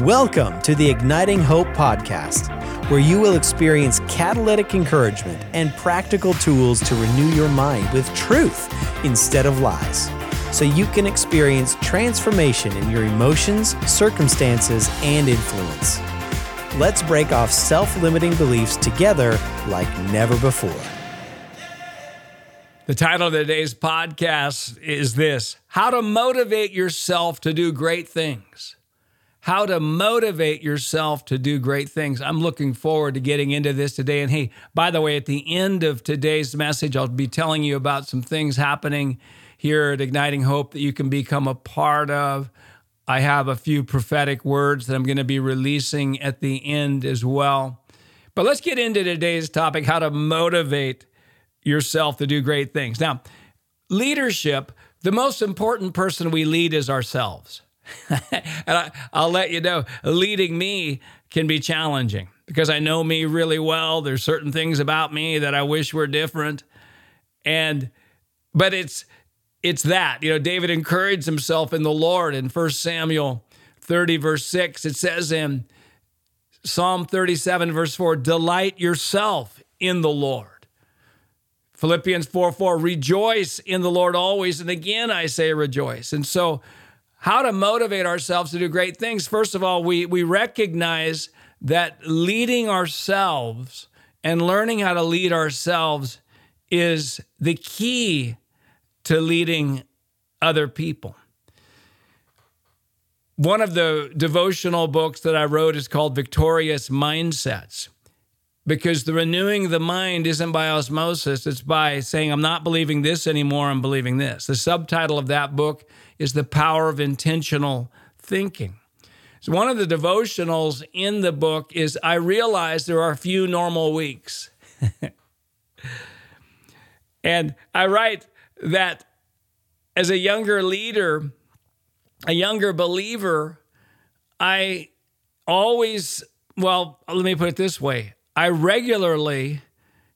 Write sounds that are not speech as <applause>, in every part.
Welcome to the Igniting Hope podcast, where you will experience catalytic encouragement and practical tools to renew your mind with truth instead of lies, so you can experience transformation in your emotions, circumstances, and influence. Let's break off self limiting beliefs together like never before. The title of today's podcast is this How to Motivate Yourself to Do Great Things. How to motivate yourself to do great things. I'm looking forward to getting into this today. And hey, by the way, at the end of today's message, I'll be telling you about some things happening here at Igniting Hope that you can become a part of. I have a few prophetic words that I'm going to be releasing at the end as well. But let's get into today's topic how to motivate yourself to do great things. Now, leadership, the most important person we lead is ourselves. <laughs> and I, will let you know, leading me can be challenging because I know me really well. There's certain things about me that I wish were different. And, but it's, it's that. You know, David encouraged himself in the Lord in 1 Samuel 30, verse 6. It says in Psalm 37, verse 4, delight yourself in the Lord. Philippians 4 4, rejoice in the Lord always. And again, I say rejoice. And so, how to motivate ourselves to do great things? First of all, we, we recognize that leading ourselves and learning how to lead ourselves is the key to leading other people. One of the devotional books that I wrote is called Victorious Mindsets because the renewing of the mind isn't by osmosis, it's by saying, I'm not believing this anymore, I'm believing this. The subtitle of that book is The Power of Intentional Thinking. So, one of the devotionals in the book is I realize there are few normal weeks. <laughs> and I write that as a younger leader, a younger believer, I always, well, let me put it this way I regularly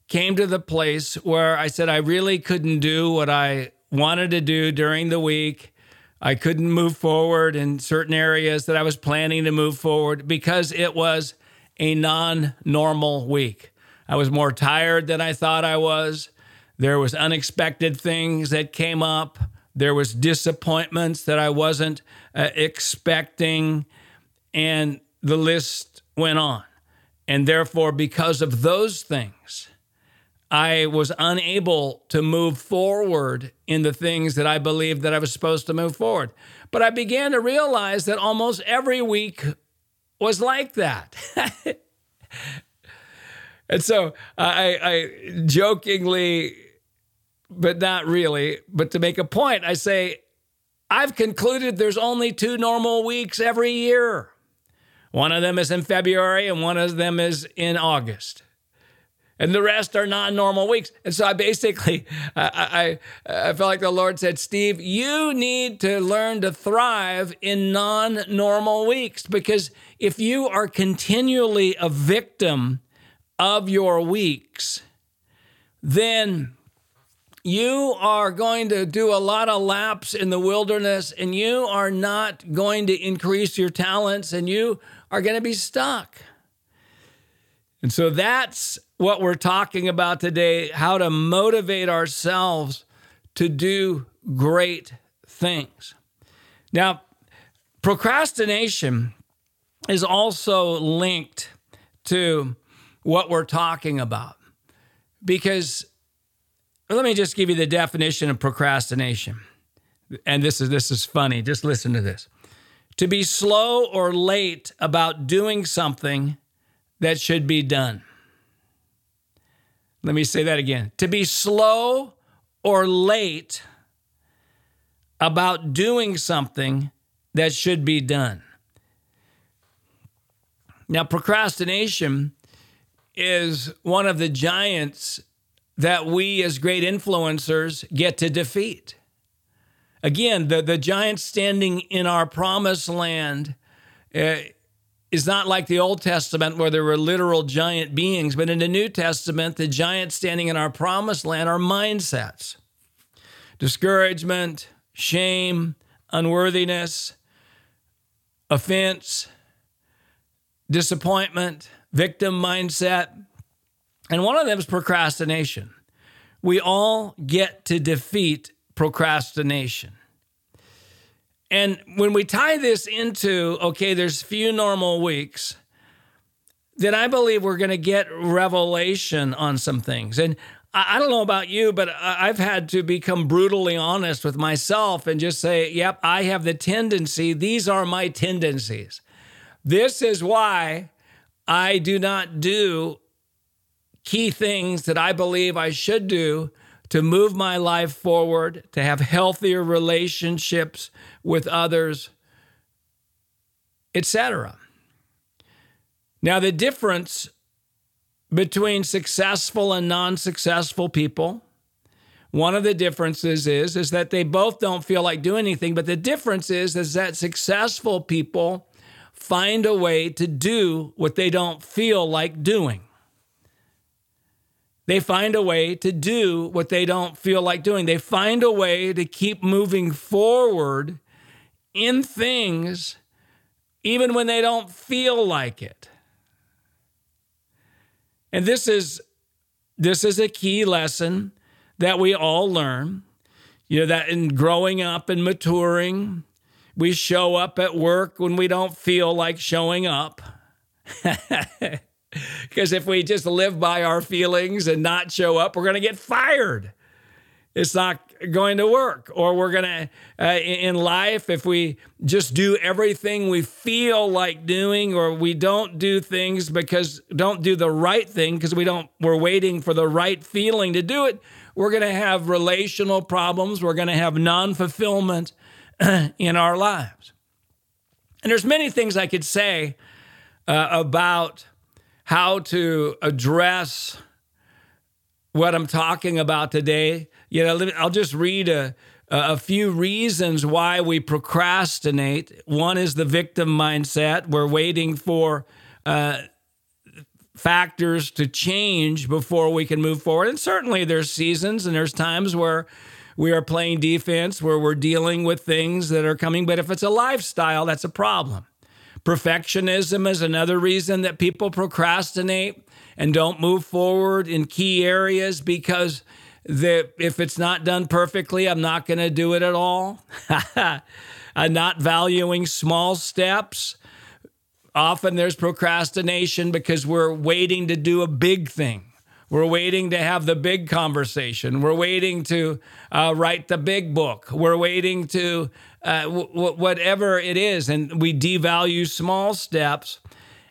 came to the place where I said I really couldn't do what I wanted to do during the week. I couldn't move forward in certain areas that I was planning to move forward because it was a non normal week. I was more tired than I thought I was. There was unexpected things that came up. There was disappointments that I wasn't uh, expecting and the list went on. And therefore, because of those things, I was unable to move forward in the things that I believed that I was supposed to move forward. But I began to realize that almost every week was like that. <laughs> and so I, I jokingly, but not really, but to make a point, I say, I've concluded there's only two normal weeks every year. One of them is in February and one of them is in August. And the rest are non normal weeks. And so I basically, I, I, I felt like the Lord said, Steve, you need to learn to thrive in non normal weeks because if you are continually a victim of your weeks, then you are going to do a lot of laps in the wilderness and you are not going to increase your talents and you are going to be stuck. And so that's what we're talking about today how to motivate ourselves to do great things. Now, procrastination is also linked to what we're talking about because let me just give you the definition of procrastination. And this is this is funny. Just listen to this to be slow or late about doing something that should be done. Let me say that again. To be slow or late about doing something that should be done. Now, procrastination is one of the giants that we as great influencers get to defeat. Again, the, the giants standing in our promised land uh, is not like the Old Testament where there were literal giant beings, but in the New Testament, the giants standing in our promised land are mindsets discouragement, shame, unworthiness, offense, disappointment, victim mindset, and one of them is procrastination. We all get to defeat procrastination. And when we tie this into, okay, there's few normal weeks, then I believe we're going to get revelation on some things. And I don't know about you, but I've had to become brutally honest with myself and just say, yep, I have the tendency, these are my tendencies. This is why I do not do key things that I believe I should do to move my life forward, to have healthier relationships with others, etc. Now, the difference between successful and non-successful people, one of the differences is, is that they both don't feel like doing anything, but the difference is, is that successful people find a way to do what they don't feel like doing. They find a way to do what they don't feel like doing. They find a way to keep moving forward in things even when they don't feel like it. And this is this is a key lesson that we all learn. You know that in growing up and maturing, we show up at work when we don't feel like showing up. <laughs> Because if we just live by our feelings and not show up, we're going to get fired. It's not going to work. Or we're going to, uh, in life, if we just do everything we feel like doing, or we don't do things because don't do the right thing because we don't, we're waiting for the right feeling to do it, we're going to have relational problems. We're going to have non fulfillment <clears throat> in our lives. And there's many things I could say uh, about how to address what I'm talking about today. You know, I'll just read a, a few reasons why we procrastinate. One is the victim mindset. We're waiting for uh, factors to change before we can move forward. And certainly there's seasons and there's times where we are playing defense, where we're dealing with things that are coming. But if it's a lifestyle, that's a problem. Perfectionism is another reason that people procrastinate and don't move forward in key areas because the, if it's not done perfectly, I'm not going to do it at all. <laughs> not valuing small steps. Often there's procrastination because we're waiting to do a big thing. We're waiting to have the big conversation. We're waiting to uh, write the big book. We're waiting to uh, w- whatever it is, and we devalue small steps.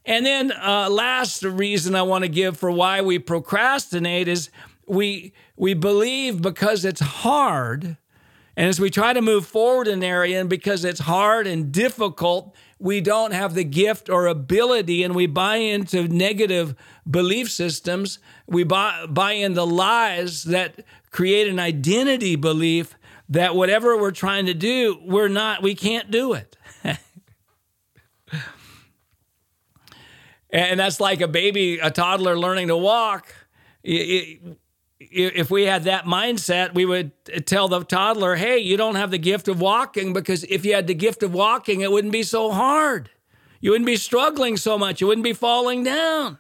And then, uh, last reason I want to give for why we procrastinate is we we believe because it's hard, and as we try to move forward in an area, and because it's hard and difficult, we don't have the gift or ability, and we buy into negative belief systems. We buy buy into lies that create an identity belief that whatever we're trying to do, we're not, we can't do it. <laughs> and that's like a baby, a toddler learning to walk. If we had that mindset, we would tell the toddler, hey, you don't have the gift of walking because if you had the gift of walking, it wouldn't be so hard. You wouldn't be struggling so much. You wouldn't be falling down.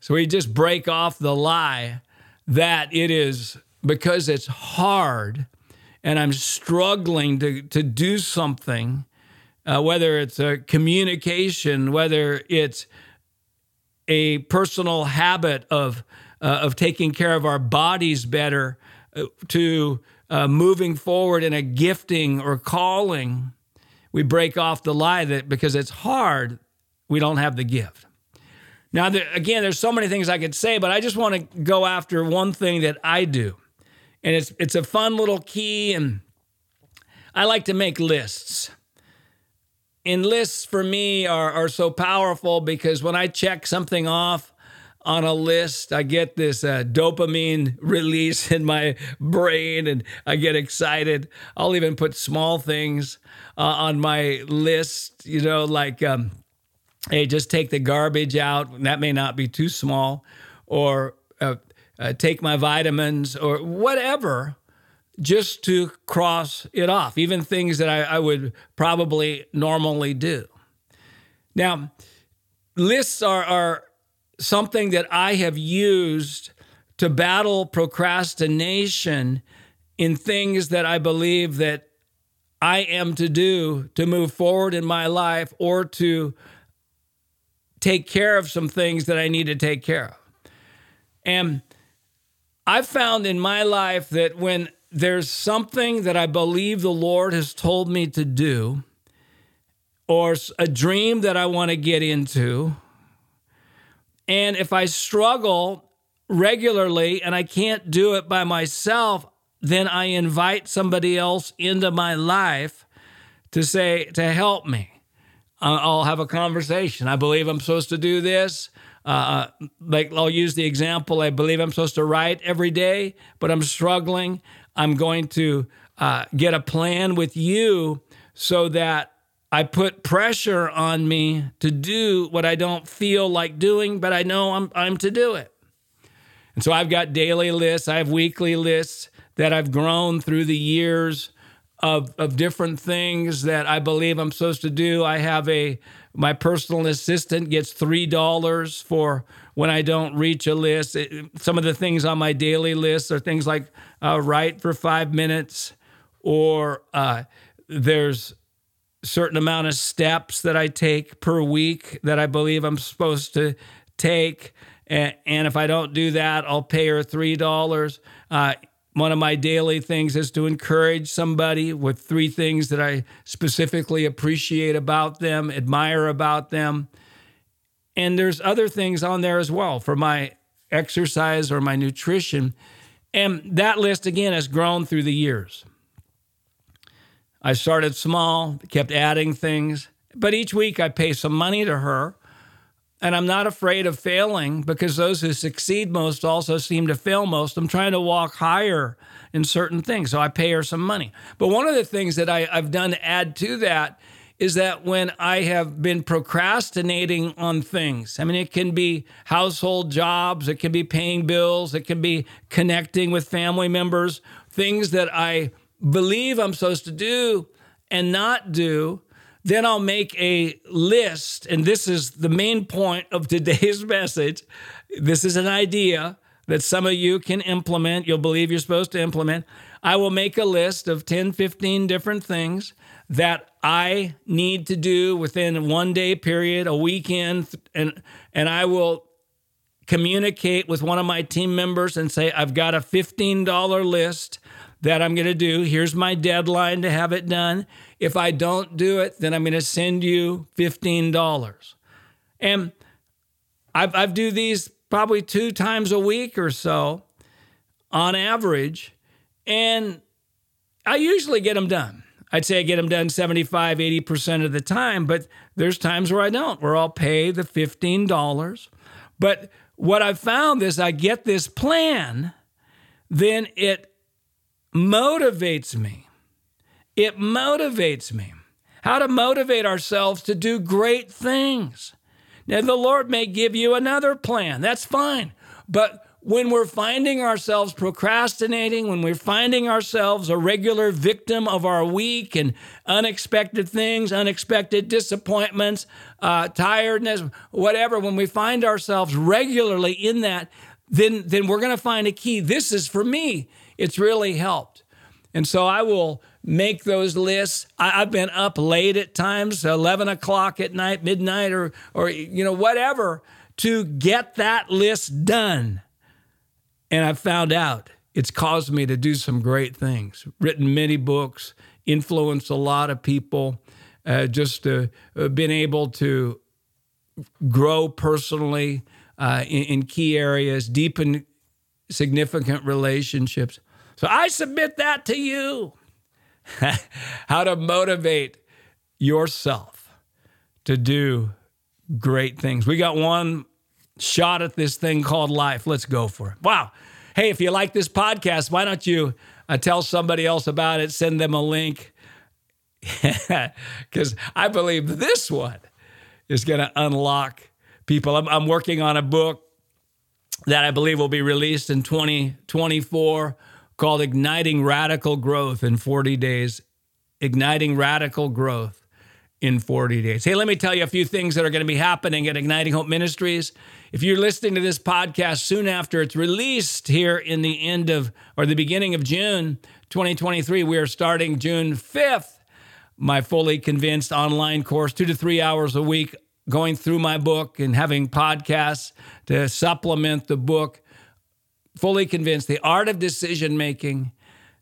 So we just break off the lie that it is because it's hard and I'm struggling to, to do something, uh, whether it's a communication, whether it's a personal habit of, uh, of taking care of our bodies better, uh, to uh, moving forward in a gifting or calling, we break off the lie that because it's hard, we don't have the gift. Now, again, there's so many things I could say, but I just want to go after one thing that I do and it's it's a fun little key and I like to make lists. And lists for me are, are so powerful because when I check something off on a list, I get this uh, dopamine <laughs> release in my brain and I get excited. I'll even put small things uh, on my list, you know, like, um, hey, just take the garbage out. That may not be too small. Or uh, uh, take my vitamins or whatever just to cross it off, even things that I, I would probably normally do. Now, lists are, are something that I have used to battle procrastination in things that I believe that I am to do to move forward in my life or to take care of some things that I need to take care of. And I've found in my life that when there's something that I believe the Lord has told me to do, or a dream that I want to get into, and if I struggle regularly and I can't do it by myself, then I invite somebody else into my life to say, to help me. I'll have a conversation. I believe I'm supposed to do this. Uh, uh, like I'll use the example. I believe I'm supposed to write every day, but I'm struggling. I'm going to uh, get a plan with you so that I put pressure on me to do what I don't feel like doing, but I know I'm, I'm to do it. And so I've got daily lists, I have weekly lists that I've grown through the years of, of different things that I believe I'm supposed to do. I have a my personal assistant gets three dollars for when I don't reach a list. It, some of the things on my daily list are things like uh, write for five minutes, or uh, there's certain amount of steps that I take per week that I believe I'm supposed to take. And, if I don't do that, I'll pay her $3. Uh, one of my daily things is to encourage somebody with three things that I specifically appreciate about them, admire about them. And there's other things on there as well for my exercise or my nutrition. And that list, again, has grown through the years. I started small, kept adding things, but each week I pay some money to her. And I'm not afraid of failing because those who succeed most also seem to fail most. I'm trying to walk higher in certain things. So I pay her some money. But one of the things that I, have done to add to that is that when I have been procrastinating on things, I mean, it can be household jobs, it can be paying bills, it can be connecting with family members, things that I believe I'm supposed to do and not do, then I'll make a list. And this is the main point of today's <laughs> message. This is an idea that some of you can implement. You'll believe you're supposed to implement. I will make a list of 10, 15 different things that I need to do within one day period, a weekend, and and I will communicate with one of my team members and say, I've got a $15 list that I'm going to do. Here's my deadline to have it done. If I don't do it, then I'm going to send you $15. And I've, I've do these probably two times a week or so on average. And I usually get them done. I'd say I get them done 75, 80% of the time, but there's times where I don't, where I'll pay the $15. But what I've found is I get this plan, then it motivates me. It motivates me. How to motivate ourselves to do great things. Now, the Lord may give you another plan. That's fine. But when we're finding ourselves procrastinating, when we're finding ourselves a regular victim of our week and unexpected things, unexpected disappointments, uh, tiredness, whatever, when we find ourselves regularly in that, then, then we're going to find a key. This is for me it's really helped. And so I will make those lists. I, have been up late at times, 11 o'clock at night, midnight, or, or, you know, whatever, to get that list done. And I found out it's caused me to do some great things, written many books, influenced a lot of people, uh, just uh, been able to grow personally uh, in, in key areas, deepen significant relationships. So I submit that to you <laughs> how to motivate yourself to do great things. We got one shot at this thing called life. Let's go for it. Wow. Hey, if you like this podcast, why don't you uh, tell somebody else about it? Send them a link. <laughs> Because I believe this one is going to unlock people. I'm, I'm working on a book that I believe will be released in 2024 called Igniting Radical Growth in 40 Days. Igniting Radical Growth in 40 days. Hey, let me tell you a few things that are going to be happening at Igniting Hope Ministries. If you're listening to this podcast soon after it's released here in the end of or the beginning of June 2023, we are starting June 5th my fully convinced online course, two to three hours a week, going through my book and having podcasts to supplement the book. Fully convinced, the art of decision making.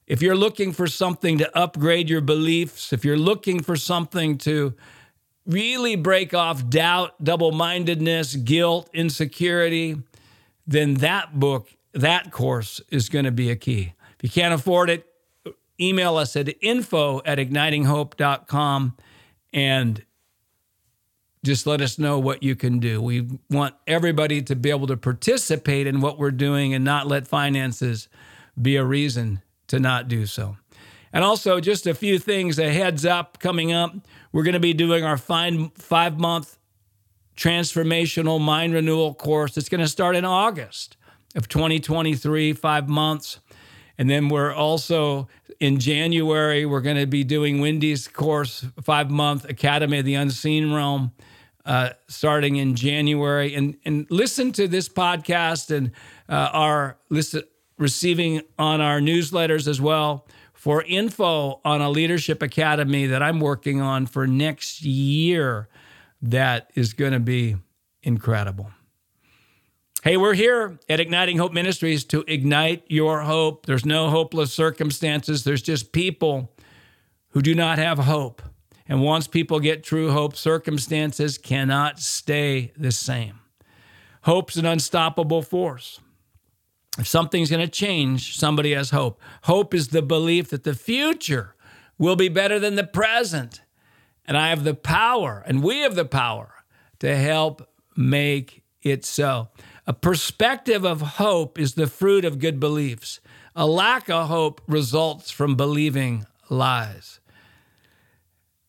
If you're looking for something to upgrade your beliefs, if you're looking for something to really break off doubt, double mindedness, guilt, insecurity, then that book, that course is going to be a key. If you can't afford it, email us at info at ignitinghope.com and just let us know what you can do. We want everybody to be able to participate in what we're doing and not let finances be a reason to not do so. And also, just a few things, a heads up coming up. We're going to be doing our five month transformational mind renewal course. It's going to start in August of 2023, five months. And then we're also in January, we're going to be doing Wendy's course, five month Academy of the Unseen Realm, uh, starting in January. And, and listen to this podcast and uh, our listen, receiving on our newsletters as well for info on a leadership academy that I'm working on for next year that is going to be incredible. Hey, we're here at Igniting Hope Ministries to ignite your hope. There's no hopeless circumstances, there's just people who do not have hope. And once people get true hope, circumstances cannot stay the same. Hope's an unstoppable force. If something's going to change, somebody has hope. Hope is the belief that the future will be better than the present. And I have the power, and we have the power to help make it so. A perspective of hope is the fruit of good beliefs. A lack of hope results from believing lies.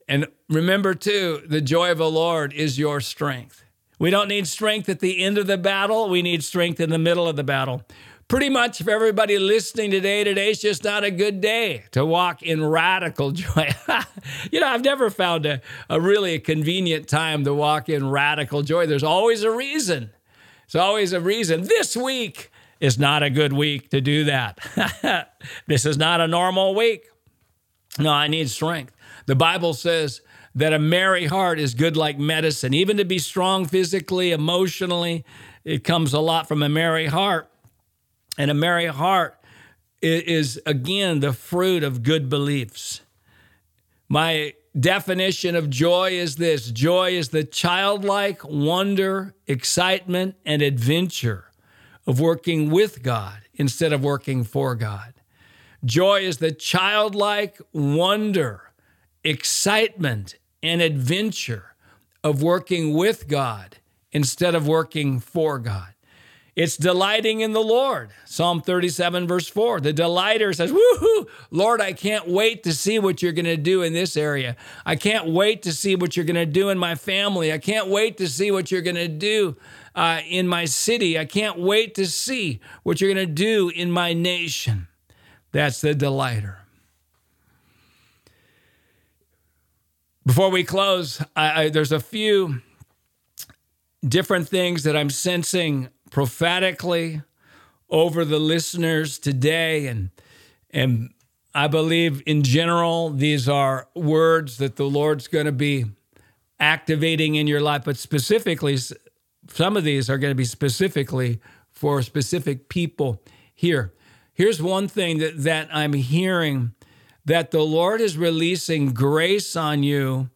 And remember, too, the joy of the Lord is your strength. We don't need strength at the end of the battle, we need strength in the middle of the battle. Pretty much, for everybody listening today, today's just not a good day to walk in radical <laughs> joy. you know, I've never found a, a really a convenient time to walk in radical joy. There's always a reason. It's always a reason. This week is not a good week to do that. <laughs> this is not a normal week. No, I need strength. The Bible says that a merry heart is good like medicine. Even to be strong physically, emotionally, it comes a lot from a merry heart. And a merry heart is, again, the fruit of good beliefs. My definition of joy is this joy is the childlike wonder, excitement, and adventure of working with God instead of working for God. Joy is the childlike wonder, excitement, and adventure of working with God instead of working for God. It's delighting in the Lord. Psalm 37, verse 4. The delighter says, Woohoo, Lord, I can't wait to see what you're going to do in this area. I can't wait to see what you're going to do in my family. I can't wait to see what you're going to do uh, in my city. I can't wait to see what you're going to do in my nation. That's the delighter. Before we close, I, I, there's a few different things that I'm sensing prophetically over the listeners today and and I believe in general these are words that the Lord's going to be activating in your life but specifically some of these are going to be specifically for specific people here. Here's one thing that that I'm hearing that the Lord is releasing grace on you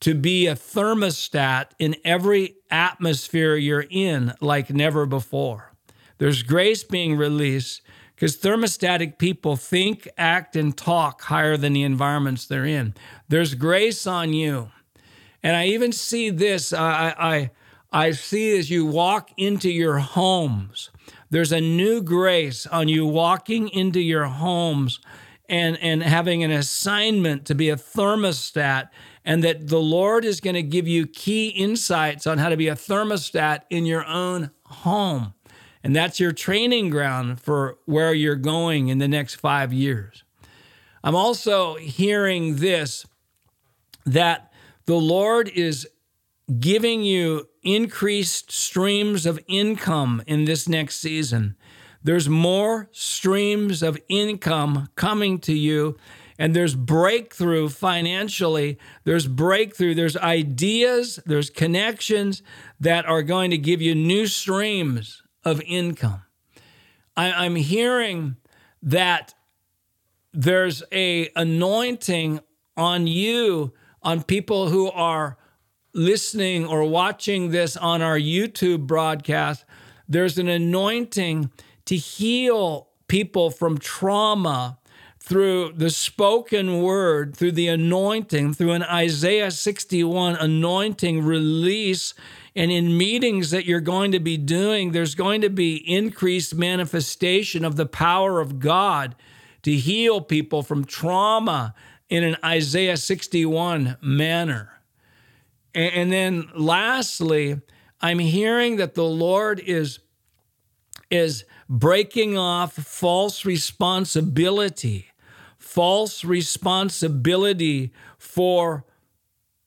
to be a thermostat in every atmosphere you're in like never before. There's grace being released because thermostatic people think, act, and talk higher than the environments they're in. There's grace on you. And I even see this, I, I, I see as you walk into your homes, there's a new grace on you walking into your homes and, and having an assignment to be a thermostat and that the Lord is going to give you key insights on how to be a thermostat in your own home. And that's your training ground for where you're going in the next five years. I'm also hearing this that the Lord is giving you increased streams of income in this next season. There's more streams of income coming to you, and there's breakthrough financially. There's breakthrough. There's ideas, there's connections that are going to give you new streams of income. I, am hearing that there's a anointing on you on people who are listening or watching this on our YouTube broadcast, there's an anointing to heal people from trauma through the spoken word, through the anointing, through an Isaiah 61 anointing release. And in meetings that you're going to be doing, there's going to be increased manifestation of the power of God to heal people from trauma in an Isaiah 61 manner. And then lastly, I'm hearing that the Lord is, is breaking off false responsibility, false responsibility for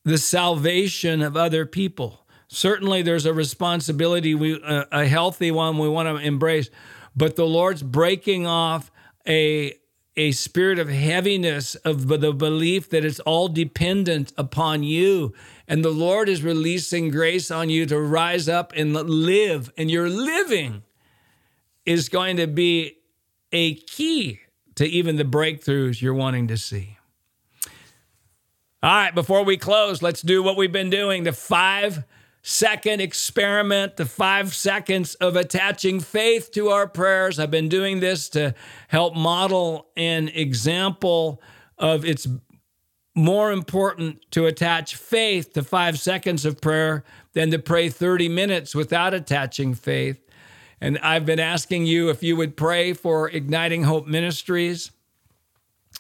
the salvation of other people. Certainly, there's a responsibility, we, uh, a healthy one we want to embrace, but the Lord's breaking off a a spirit of heaviness of the belief that it's all dependent upon you and the Lord is releasing grace on you to rise up and live. And you're living is going to be a key to even the breakthroughs you're wanting to see. All right, before we close, let's do what we've been doing the five second experiment, the five seconds of attaching faith to our prayers. I've been doing this to help model an example of its more important to attach faith to five seconds of prayer than to pray 30 minutes without attaching faith. And I've been asking you if you would pray for Igniting Hope Ministries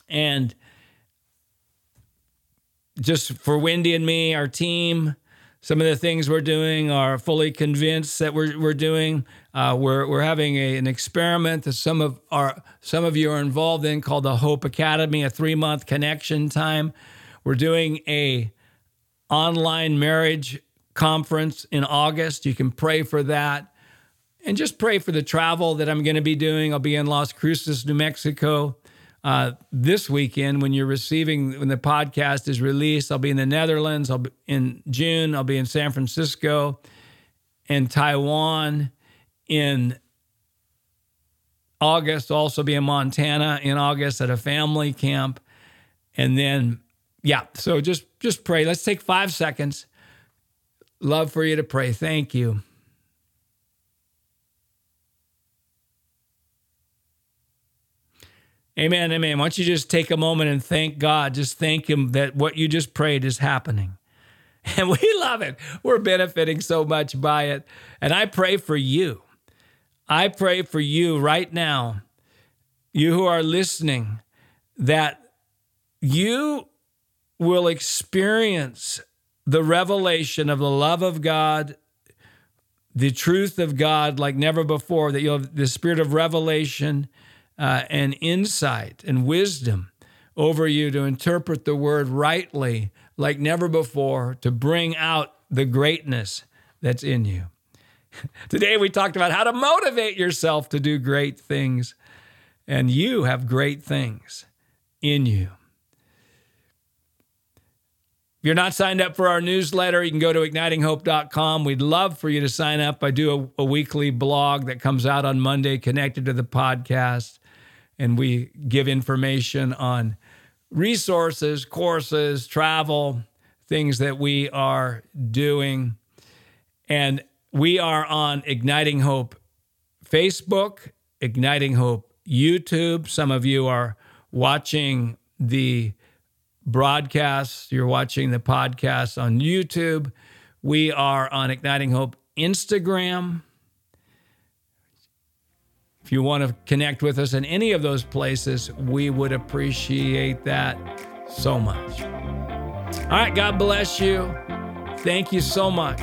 and just for Wendy and me, our team. Some of the things we're doing are fully convinced that we're, we're doing. Uh, we're, we're having a, an experiment that some of our some of you are involved in called the Hope Academy, a three month connection time. We're doing a online marriage conference in August. You can pray for that, and just pray for the travel that I'm going to be doing. I'll be in Las Cruces, New Mexico. Uh, this weekend when you're receiving when the podcast is released i'll be in the netherlands i'll be in june i'll be in san francisco and taiwan in August, also be in Montana in August at a family camp. And then, yeah, so just just pray. Let's take five seconds. Love for you to pray. Thank you. Amen, amen. Why don't you just take a moment and thank God? Just thank Him that what you just prayed is happening. <laughs> And we love it. We're benefiting so much by it. And I pray for you I pray for you right now, you who are listening, that you will experience the revelation of the love of God, the truth of God like never before, that you'll have the spirit of revelation uh, and insight and wisdom over you to interpret the word rightly like never before, to bring out the greatness that's in you. <laughs> Today we talked about how to motivate yourself to do great things. And you have great things in you. If you're not signed up for our newsletter, you can go to ignitinghope.com. We'd love for you to sign up. I do a, a, weekly blog that comes out on Monday connected to the podcast, and we give information on resources, courses, travel, things that we are doing. And we are on Igniting Hope Facebook, Igniting Hope YouTube. Some of you are watching the broadcast, you're watching the podcast on YouTube. We are on Igniting Hope Instagram. If you want to connect with us in any of those places, we would appreciate that so much. All right, God bless you. Thank you so much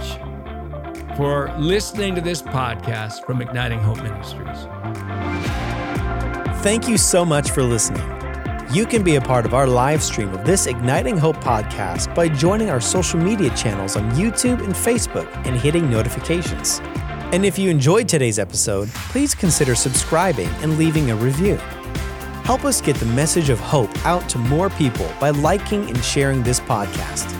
for listening to this podcast from Igniting Hope Ministries. Thank you so much for listening. You can be a part of our live stream of this Igniting Hope podcast by joining our social media channels on YouTube and Facebook and hitting notifications. And if you enjoyed today's episode, please consider subscribing and leaving a review. Help us get the message of hope out to more people by liking and sharing this podcast.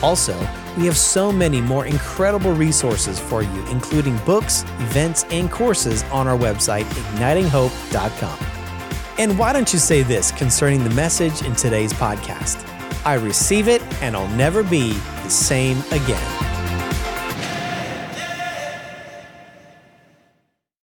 Also, we have so many more incredible resources for you, including books, events, and courses on our website, ignitinghope.com. And why don't you say this concerning the message in today's podcast? I receive it and I'll never be the same again.